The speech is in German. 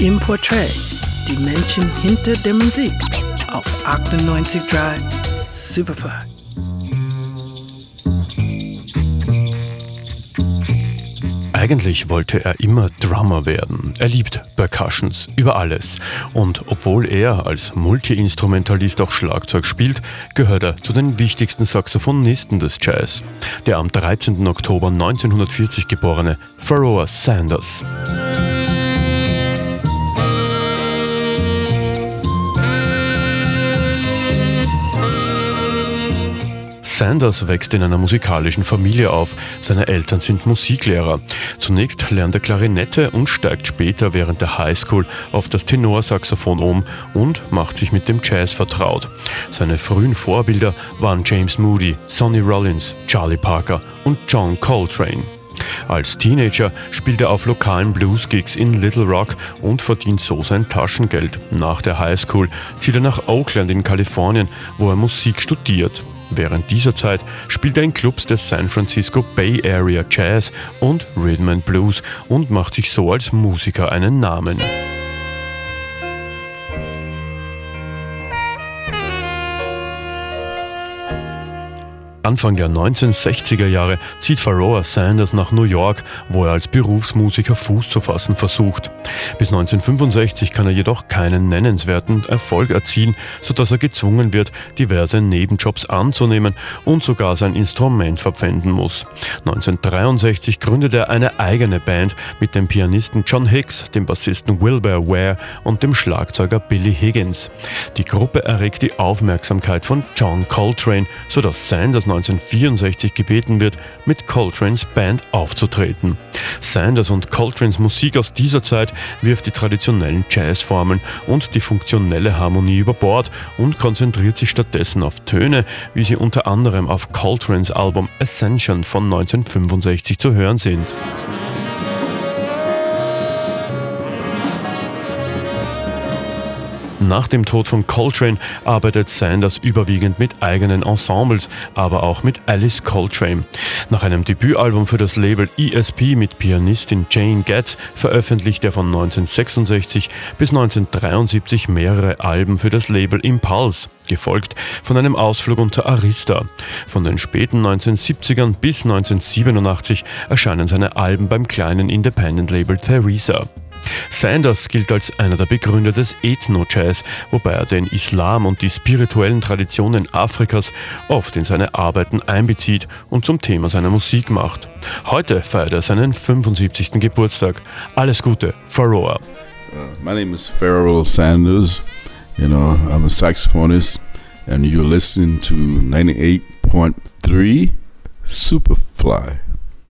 im Portrait, die Menschen hinter der Musik auf 98.3 Superfly. Eigentlich wollte er immer Drummer werden. Er liebt Percussions über alles. Und obwohl er als Multiinstrumentalist auch Schlagzeug spielt, gehört er zu den wichtigsten Saxophonisten des Jazz. Der am 13. Oktober 1940 geborene Pharoah Sanders. Sanders wächst in einer musikalischen Familie auf. Seine Eltern sind Musiklehrer. Zunächst lernt er Klarinette und steigt später während der Highschool auf das Tenorsaxophon um und macht sich mit dem Jazz vertraut. Seine frühen Vorbilder waren James Moody, Sonny Rollins, Charlie Parker und John Coltrane. Als Teenager spielt er auf lokalen Blues-Gigs in Little Rock und verdient so sein Taschengeld. Nach der Highschool zieht er nach Oakland in Kalifornien, wo er Musik studiert. Während dieser Zeit spielt er in Clubs des San Francisco Bay Area Jazz und Rhythm and Blues und macht sich so als Musiker einen Namen. Anfang der 1960er Jahre zieht Pharoah Sanders nach New York, wo er als Berufsmusiker Fuß zu fassen versucht. Bis 1965 kann er jedoch keinen nennenswerten Erfolg erzielen, sodass er gezwungen wird, diverse Nebenjobs anzunehmen und sogar sein Instrument verpfänden muss. 1963 gründet er eine eigene Band mit dem Pianisten John Hicks, dem Bassisten Wilbur Ware und dem Schlagzeuger Billy Higgins. Die Gruppe erregt die Aufmerksamkeit von John Coltrane, sodass Sanders 1964 gebeten wird, mit Coltranes Band aufzutreten. Sanders und Coltranes Musik aus dieser Zeit wirft die traditionellen Jazzformeln und die funktionelle Harmonie über Bord und konzentriert sich stattdessen auf Töne, wie sie unter anderem auf Coltranes Album Ascension von 1965 zu hören sind. Nach dem Tod von Coltrane arbeitet Sanders überwiegend mit eigenen Ensembles, aber auch mit Alice Coltrane. Nach einem Debütalbum für das Label ESP mit Pianistin Jane Getz veröffentlicht er von 1966 bis 1973 mehrere Alben für das Label Impulse gefolgt von einem Ausflug unter Arista. Von den späten 1970ern bis 1987 erscheinen seine Alben beim kleinen Independent-Label Theresa. Sanders gilt als einer der Begründer des Ethno-Jazz, wobei er den Islam und die spirituellen Traditionen Afrikas oft in seine Arbeiten einbezieht und zum Thema seiner Musik macht. Heute feiert er seinen 75. Geburtstag. Alles Gute, Pharoah. Uh, my name is Pharoah Sanders. You know, I'm a saxophonist, and you're listening to 98.3 Superfly.